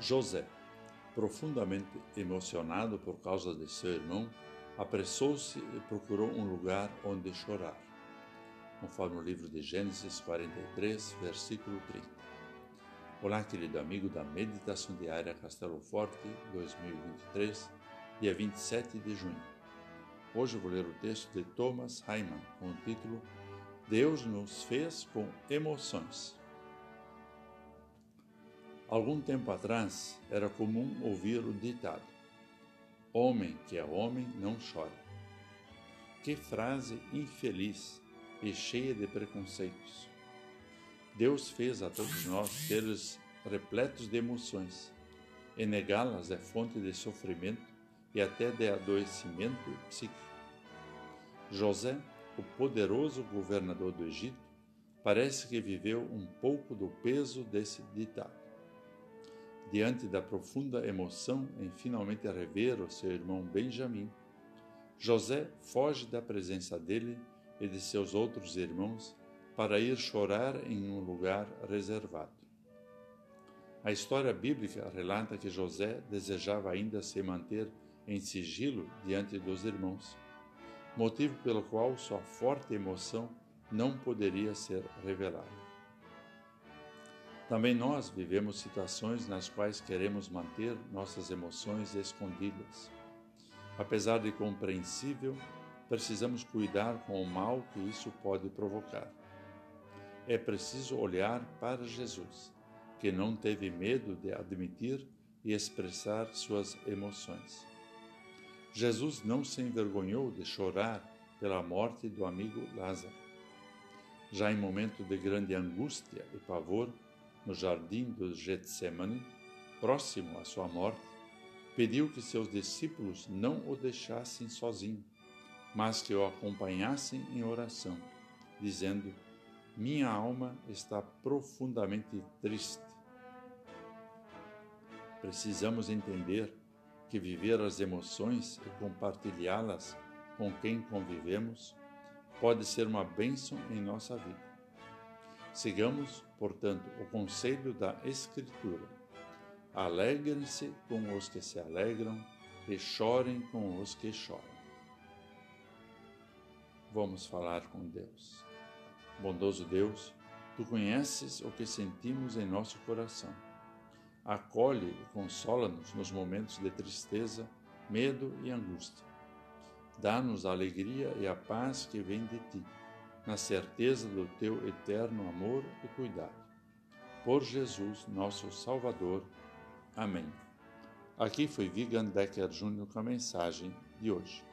José, profundamente emocionado por causa de seu irmão, apressou-se e procurou um lugar onde chorar, conforme o livro de Gênesis 43, versículo 30. Olá, querido amigo da Meditação Diária Castelo Forte 2023, dia 27 de junho. Hoje vou ler o texto de Thomas Hyman com o título Deus nos fez com emoções. Algum tempo atrás era comum ouvir o ditado: Homem que é homem não chora. Que frase infeliz e cheia de preconceitos. Deus fez a todos nós seres repletos de emoções, e negá-las é fonte de sofrimento e até de adoecimento psíquico. José, o poderoso governador do Egito, parece que viveu um pouco do peso desse ditado diante da profunda emoção em finalmente rever o seu irmão Benjamim, José foge da presença dele e de seus outros irmãos para ir chorar em um lugar reservado. A história bíblica relata que José desejava ainda se manter em sigilo diante dos irmãos, motivo pelo qual sua forte emoção não poderia ser revelada. Também nós vivemos situações nas quais queremos manter nossas emoções escondidas. Apesar de compreensível, precisamos cuidar com o mal que isso pode provocar. É preciso olhar para Jesus, que não teve medo de admitir e expressar suas emoções. Jesus não se envergonhou de chorar pela morte do amigo Lázaro. Já em momento de grande angústia e pavor, no jardim do Getsemane, próximo à sua morte, pediu que seus discípulos não o deixassem sozinho, mas que o acompanhassem em oração, dizendo: Minha alma está profundamente triste. Precisamos entender que viver as emoções e compartilhá-las com quem convivemos pode ser uma bênção em nossa vida. Sigamos, portanto, o conselho da Escritura. Alegrem-se com os que se alegram e chorem com os que choram. Vamos falar com Deus. Bondoso Deus, tu conheces o que sentimos em nosso coração. Acolhe e consola-nos nos momentos de tristeza, medo e angústia. Dá-nos a alegria e a paz que vem de ti na certeza do teu eterno amor e cuidado. Por Jesus, nosso Salvador. Amém. Aqui foi Vigan Decker Júnior com a mensagem de hoje.